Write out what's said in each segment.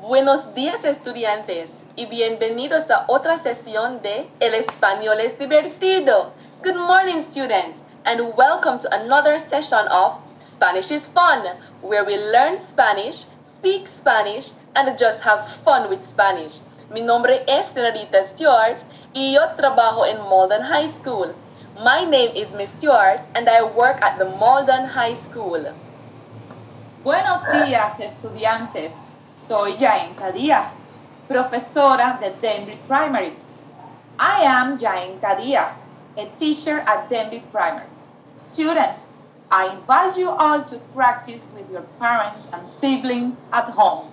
Buenos días estudiantes y bienvenidos a otra sesión de El Español es divertido. Good morning students and welcome to another session of Spanish is Fun where we learn Spanish, speak Spanish and just have fun with Spanish. Mi nombre es Senorita Stewart y yo trabajo en Malden High School. My name is Miss Stewart and I work at the Malden High School. Buenos días, estudiantes. Soy Yaenka Díaz, profesora de Denby Primary. I am Yaenka Díaz, a teacher at Denby Primary. Students, I invite you all to practice with your parents and siblings at home.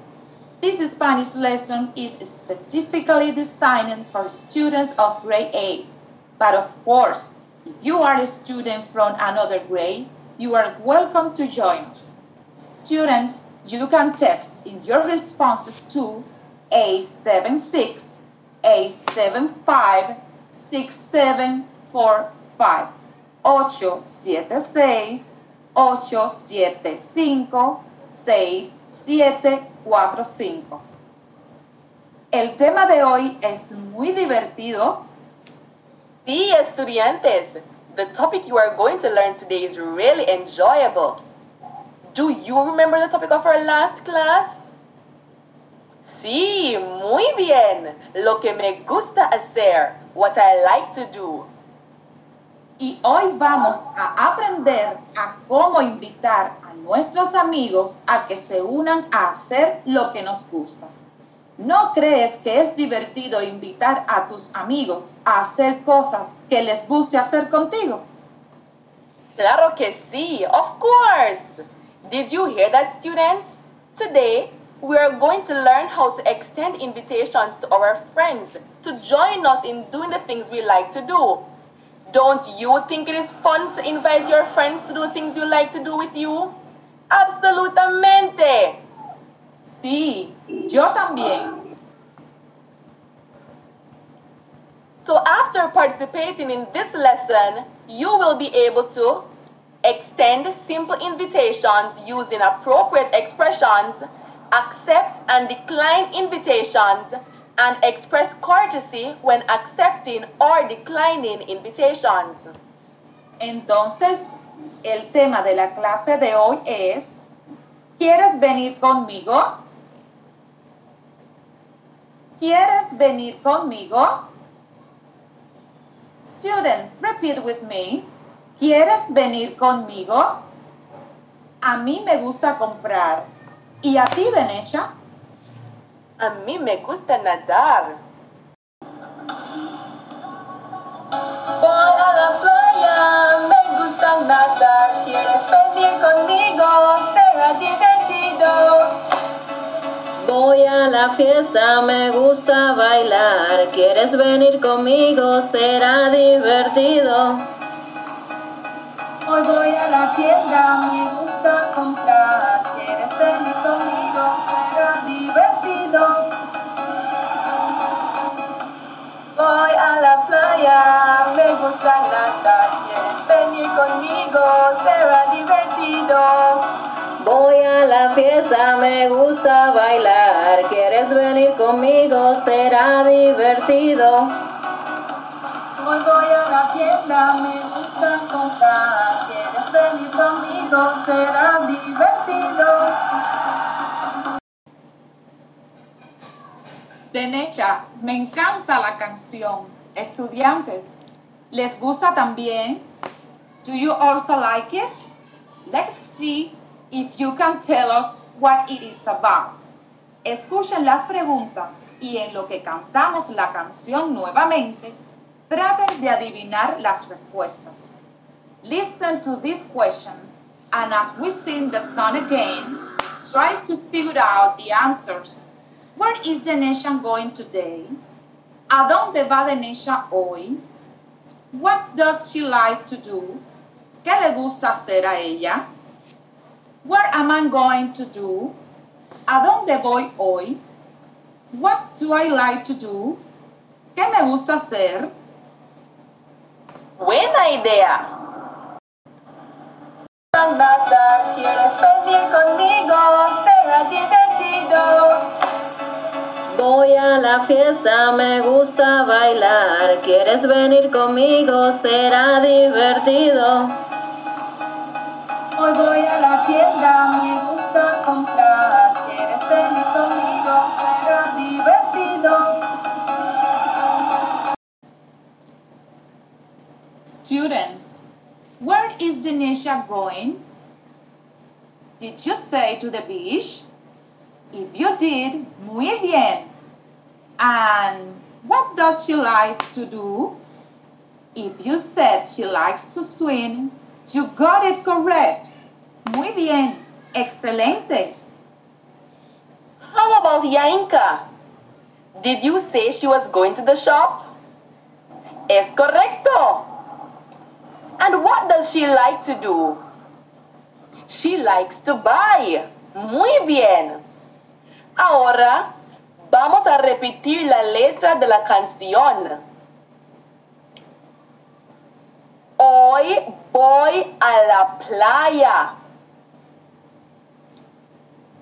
This Spanish lesson is specifically designed for students of grade A. But of course, if you are a student from another grade, you are welcome to join us. Students, you can text in your responses to A76 875 6745 876 875 6745 El tema de hoy es muy divertido. Sí, estudiantes. The topic you are going to learn today is really enjoyable. Do you remember the topic of our last class? Sí, muy bien. Lo que me gusta hacer. What I like to do. Y hoy vamos a aprender a cómo invitar a nuestros amigos a que se unan a hacer lo que nos gusta. ¿No crees que es divertido invitar a tus amigos a hacer cosas que les guste hacer contigo? Claro que sí, of course. Did you hear that, students? Today, we are going to learn how to extend invitations to our friends to join us in doing the things we like to do. Don't you think it is fun to invite your friends to do things you like to do with you? Absolutamente. Sí, yo también. So after participating in this lesson, you will be able to extend simple invitations using appropriate expressions, accept and decline invitations, and express courtesy when accepting or declining invitations. Entonces, el tema de la clase de hoy es, ¿quieres venir conmigo? ¿Quieres venir conmigo? Student, repeat with me. ¿Quieres venir conmigo? A mí me gusta comprar. ¿Y a ti, Denecha? A mí me gusta nadar. Voy a la playa, me gusta nadar. ¿Quieres venir conmigo? Será divertido. Voy a la fiesta, me gusta bailar. ¿Quieres venir conmigo? Será divertido. Hoy voy a la tienda, me gusta comprar. ¿Quieres venir conmigo? Será divertido. Voy a la playa, me gusta nadar. ¿Quieres venir conmigo? Será divertido. Voy a la fiesta, me gusta bailar. ¿Quieres venir conmigo? Será divertido. Hoy voy a la tienda, me gusta comprar. Divertido. Denecha, me encanta la canción. Estudiantes, ¿les gusta también? Do you also like it? Let's see if you can tell us what it is about. Escuchen las preguntas y en lo que cantamos la canción nuevamente, traten de adivinar las respuestas. Listen to this question and as we sing the song again, try to figure out the answers. Where is Denisha going today? ¿A dónde va Denisha hoy? What does she like to do? ¿Qué le gusta hacer a ella? What am I going to do? ¿A dónde voy hoy? What do I like to do? ¿Qué me gusta hacer? Buena idea. Nada, ¿quieres venir conmigo? Será divertido. la fiesta, me gusta bailar. ¿Quieres venir conmigo? Será divertido. Hoy voy a la tienda, me gusta comprar. ¿Quieres venir conmigo? Será divertido. Students, where is Denisha going? Did you say to the beach? If you did, muy bien. And what does she like to do? If you said she likes to swim, you got it correct. Muy bien. Excelente. How about Yainka? Did you say she was going to the shop? Es correcto. And what does she like to do? She likes to buy. Muy bien. Ahora vamos a repetir la letra de la canción. Hoy voy a la playa.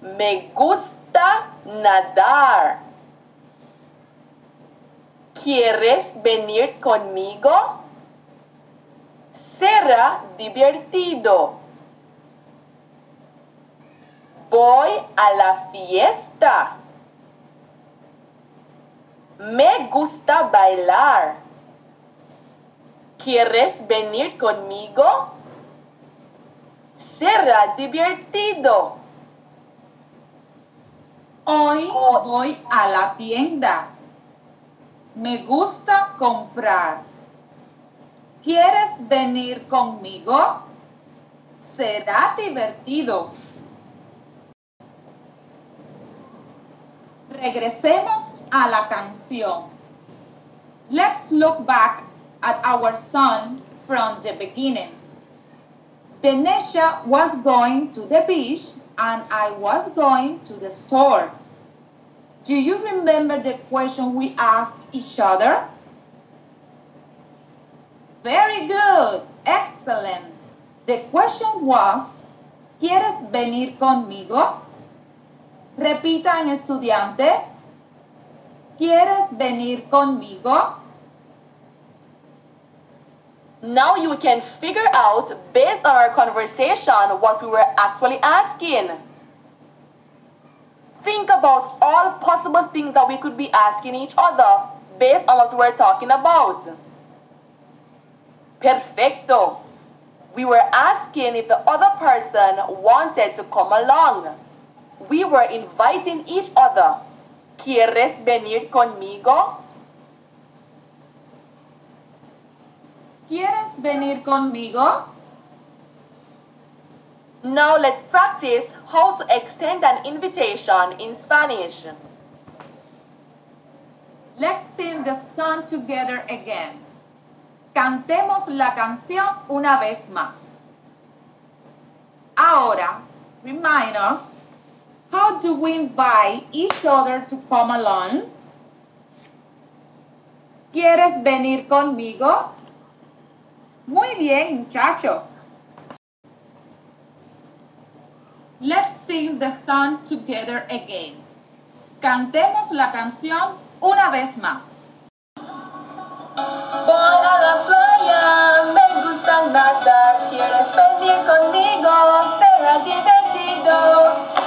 Me gusta nadar. ¿Quieres venir conmigo? Será divertido. Voy a la fiesta. Me gusta bailar. ¿Quieres venir conmigo? Será divertido. Hoy voy a la tienda. Me gusta comprar. ¿Quieres venir conmigo? Será divertido. Regresemos a la canción. Let's look back at our song from the beginning. Denesha was going to the beach and I was going to the store. Do you remember the question we asked each other? Very good, excellent. The question was, ¿quieres venir conmigo? Repitan estudiantes. ¿Quieres venir conmigo? Now you can figure out, based on our conversation, what we were actually asking. Think about all possible things that we could be asking each other based on what we were talking about. Perfecto. We were asking if the other person wanted to come along. We were inviting each other. ¿Quieres venir conmigo? ¿Quieres venir conmigo? Now let's practice how to extend an invitation in Spanish. Let's sing the song together again. Cantemos la canción una vez más. Ahora, remind us, how do we invite each other to come along? ¿Quieres venir conmigo? Muy bien, muchachos. Let's sing the song together again. Cantemos la canción una vez más. Voy a la playa, me gusta nadar. ¿Quieres venir conmigo? Será divertido.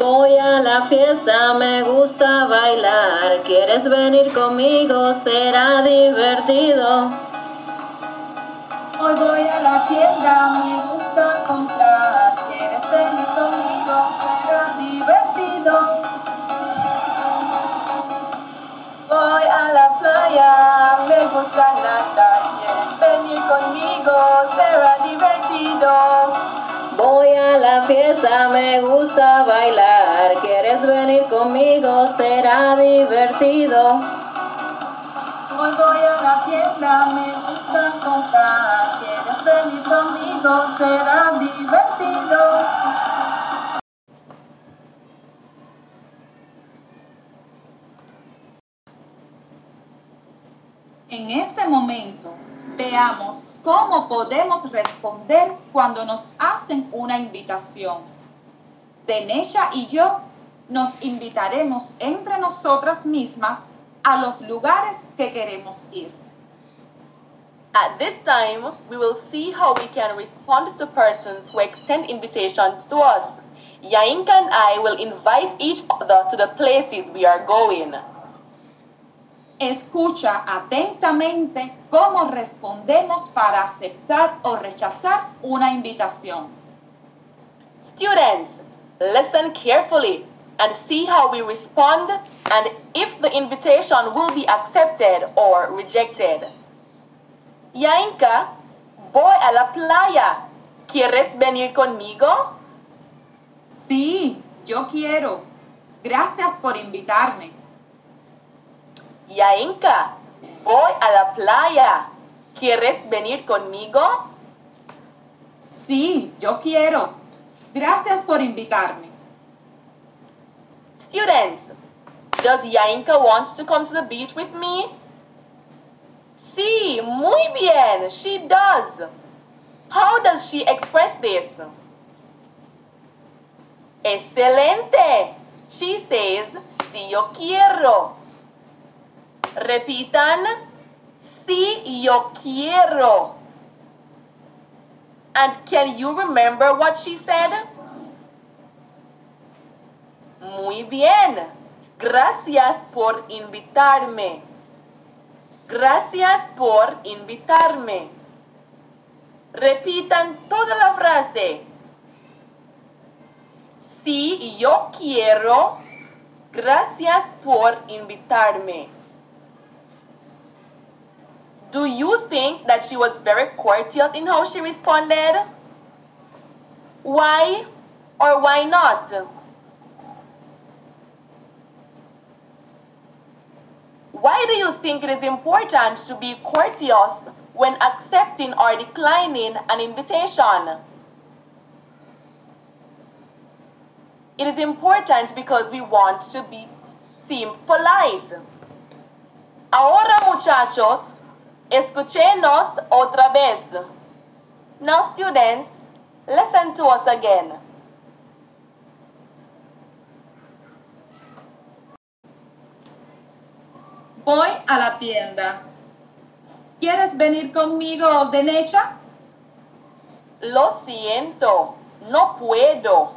Voy a la fiesta, me gusta bailar. ¿Quieres venir conmigo? Será divertido. Hoy voy a la tienda, me gusta comprar. ¿Quieres venir conmigo? Será divertido. Voy a la playa, me gusta nadar. ¿Quieres venir conmigo? Será divertido. Voy a la fiesta, me gusta bailar. ¿Quieres venir conmigo? Será divertido. Hoy voy a la tienda, me gusta comprar. ¿Quieres venir conmigo? Será divertido. En este momento, veamos cómo podemos responder cuando nos hacen una invitación. Denesha y yo nos invitaremos entre nosotras mismas a los lugares que queremos ir. At this time, we will see how we can respond to persons who extend invitations to us. Yainka and I will invite each other to the places we are going. Escucha atentamente cómo respondemos para aceptar o rechazar una invitación. Students, listen carefully and see how we respond and if the invitation will be accepted or rejected. Yainka, voy a la playa. ¿Quieres venir conmigo? Sí, yo quiero. Gracias por invitarme. Yainka, voy a la playa. ¿Quieres venir conmigo? Sí, yo quiero. Gracias por invitarme. Students, does Yainka want to come to the beach with me? Sí, muy bien, she does. How does she express this? Excelente. She says, sí, yo quiero. Repitan, sí, yo quiero. And can you remember what she said? Muy bien. Gracias por invitarme. Gracias por invitarme. Repitan toda la frase. Sí, yo quiero. Gracias por invitarme. Do you think that she was very courteous in how she responded? Why or why not? Why do you think it is important to be courteous when accepting or declining an invitation? It is important because we want to be seem polite. Ahora muchachos, escuchenos otra vez. Now students, listen to us again. Voy a la tienda. ¿Quieres venir conmigo, Denecha? Lo siento, no puedo.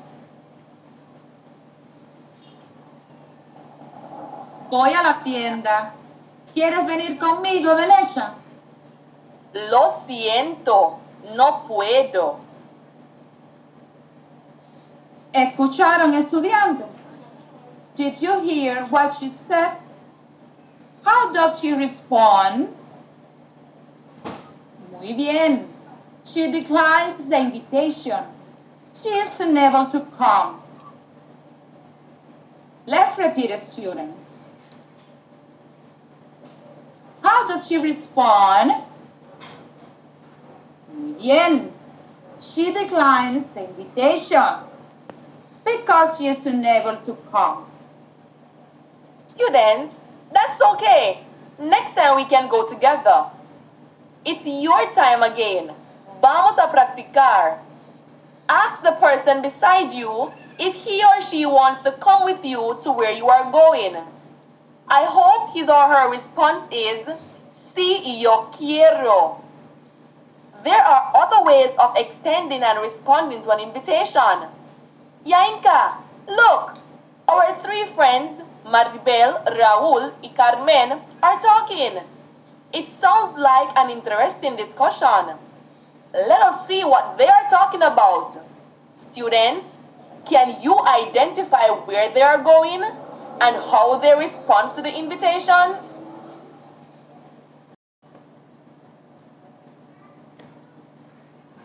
Voy a la tienda. ¿Quieres venir conmigo, Denecha? Lo siento, no puedo. ¿Escucharon, estudiantes? Did you hear what she said? How does she respond? Muy bien. She declines the invitation. She is unable to come. Let's repeat students. How does she respond? Bien. She declines the invitation because she is unable to come. Students, that's okay. Next time we can go together. It's your time again. Vamos a practicar. Ask the person beside you if he or she wants to come with you to where you are going. I hope his or her response is, Sí, yo quiero. There are other ways of extending and responding to an invitation. Yainka, look, our three friends, Maribel, Raúl, and Carmen, are talking. It sounds like an interesting discussion. Let us see what they are talking about. Students, can you identify where they are going and how they respond to the invitations?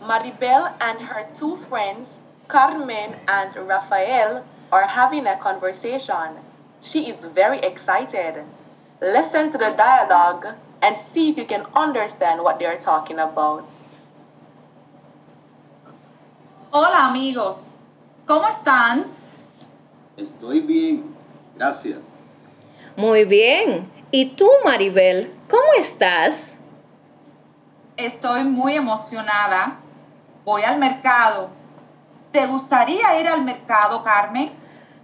Maribel and her two friends, Carmen and Rafael, are having a conversation. She is very excited. Listen to the dialogue and see if you can understand what they are talking about. Hola amigos, ¿cómo están? Estoy bien, gracias. Muy bien. ¿Y tú, Maribel? ¿Cómo estás? Estoy muy emocionada. Voy al mercado. ¿Te gustaría ir al mercado, Carmen?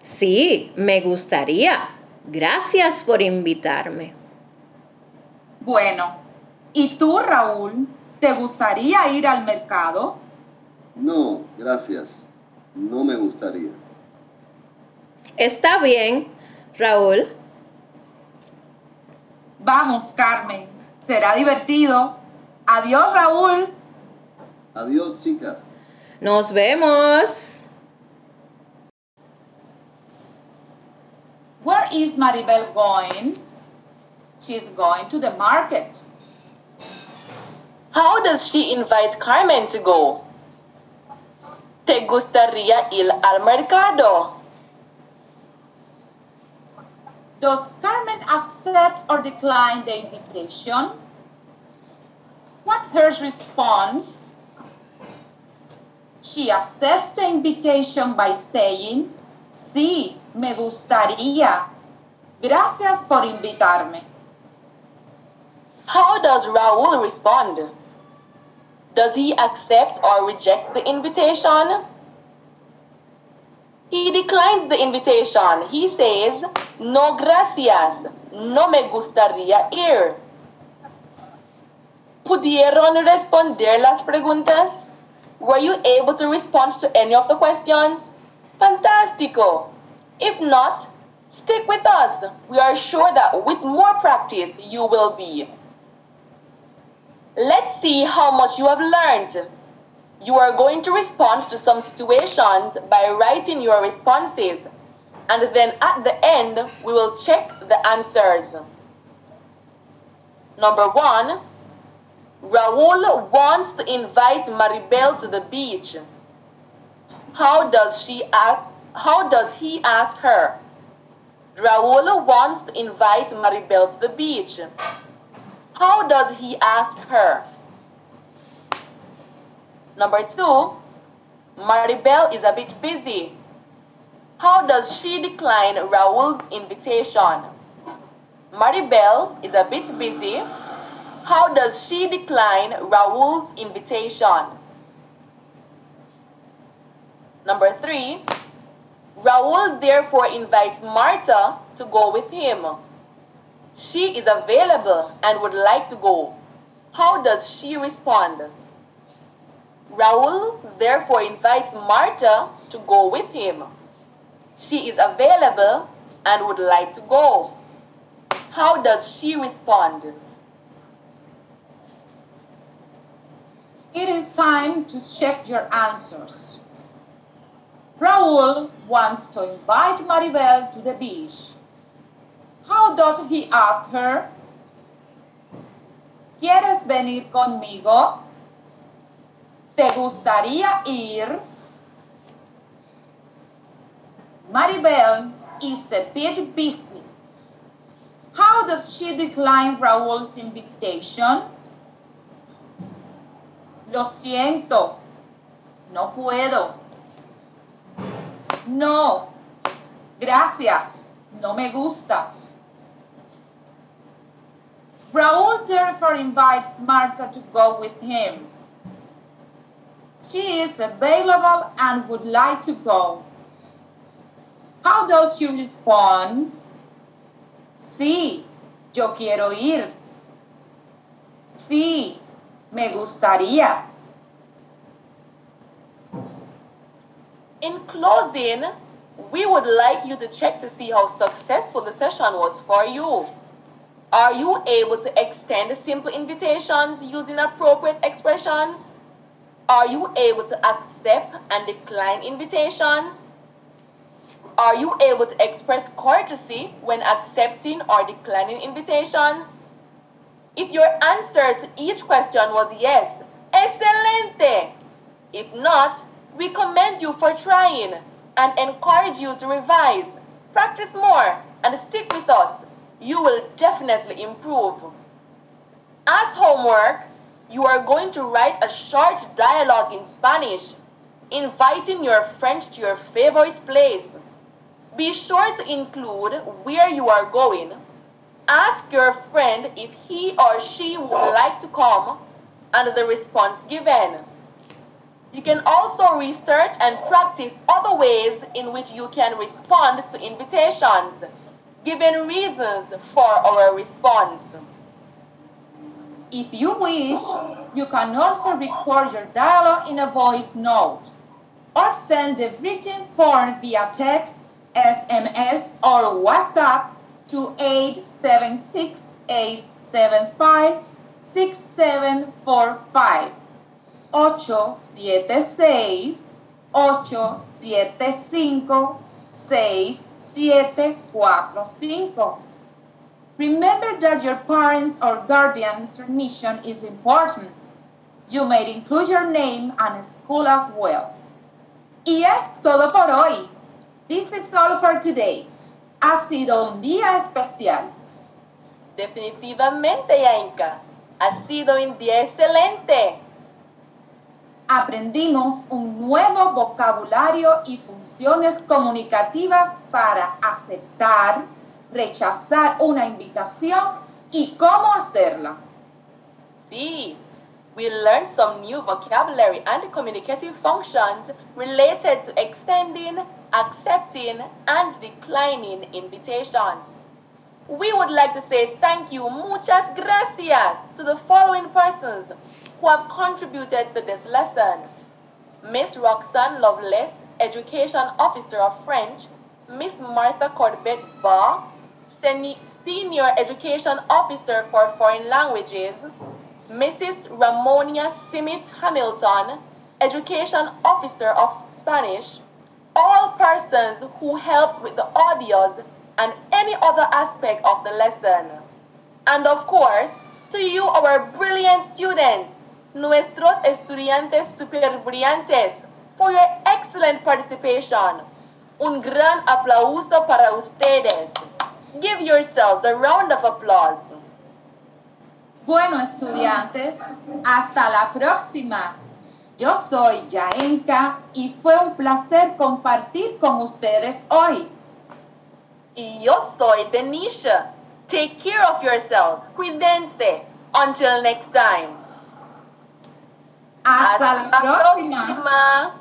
Sí, me gustaría. Gracias por invitarme. Bueno, ¿y tú, Raúl? ¿Te gustaría ir al mercado? No, gracias. No me gustaría. Está bien, Raúl. Vamos, Carmen. Será divertido. Adiós, Raúl. Adiós, chicas. Nos vemos. Where is Maribel going? She's going to the market. How does she invite Carmen to go? ¿Te gustaría ir al mercado? Does Carmen accept or decline the invitation? What her response? She accepts the invitation by saying, Sí, me gustaría. Gracias por invitarme. How does Raul respond? Does he accept or reject the invitation? He declines the invitation. He says, No gracias, no me gustaría ir. ¿Pudieron responder las preguntas? Were you able to respond to any of the questions? Fantastico! If not, stick with us. We are sure that with more practice, you will be. Let's see how much you have learned. You are going to respond to some situations by writing your responses, and then at the end, we will check the answers. Number one, Raul wants to invite Maribel to the beach. How does she ask? How does he ask her? Raul wants to invite Maribel to the beach. How does he ask her? Number two, Maribel is a bit busy. How does she decline Raul's invitation? Maribel is a bit busy. How does she decline Raul's invitation? Number three, Raul therefore invites Marta to go with him. She is available and would like to go. How does she respond? Raul therefore invites Marta to go with him. She is available and would like to go. How does she respond? It is time to check your answers. Raul wants to invite Maribel to the beach. How does he ask her? ¿Quieres venir conmigo? ¿Te gustaría ir? Maribel is a bit busy. How does she decline Raúl's invitation? Lo siento, no puedo. No, gracias, no me gusta. Raúl therefore invites Marta to go with him. She is available and would like to go. How does she respond? Sí, yo quiero ir. Sí, me gustaría. In closing, we would like you to check to see how successful the session was for you. Are you able to extend simple invitations using appropriate expressions? Are you able to accept and decline invitations? Are you able to express courtesy when accepting or declining invitations? If your answer to each question was yes, excelente! If not, we commend you for trying and encourage you to revise, practice more, and stick with us. You will definitely improve. As homework, you are going to write a short dialogue in Spanish, inviting your friend to your favorite place. Be sure to include where you are going. Ask your friend if he or she would like to come and the response given. You can also research and practice other ways in which you can respond to invitations, giving reasons for our response. If you wish, you can also record your dialogue in a voice note or send the written form via text, SMS, or WhatsApp to 876 875 6745. 876 875 6745. Remember that your parents' or guardian's permission is important. You may include your name and school as well. Y es todo por hoy. This is all for today. Ha sido un día especial. Definitivamente, Yainka. Ha sido un día excelente. Aprendimos un nuevo vocabulario y funciones comunicativas para aceptar, rechazar una invitación y cómo hacerla. See, we learned some new vocabulary and communicative functions related to extending, accepting, and declining invitations. We would like to say thank you, muchas gracias, to the following persons who have contributed to this lesson. Miss Roxanne Lovelace, Education Officer of French, Miss Martha Corbett Barr, Senior Education Officer for Foreign Languages, Mrs. Ramonia Smith Hamilton, Education Officer of Spanish, all persons who helped with the audios and any other aspect of the lesson. And of course, to you, our brilliant students, nuestros estudiantes super brillantes, for your excellent participation. Un gran aplauso para ustedes. Give yourselves a round of applause. Bueno, estudiantes, hasta la próxima. Yo soy Yaenka y fue un placer compartir con ustedes hoy. Y yo soy Denisha. Take care of yourselves. Cuídense. Until next time. Hasta, la próxima. próxima.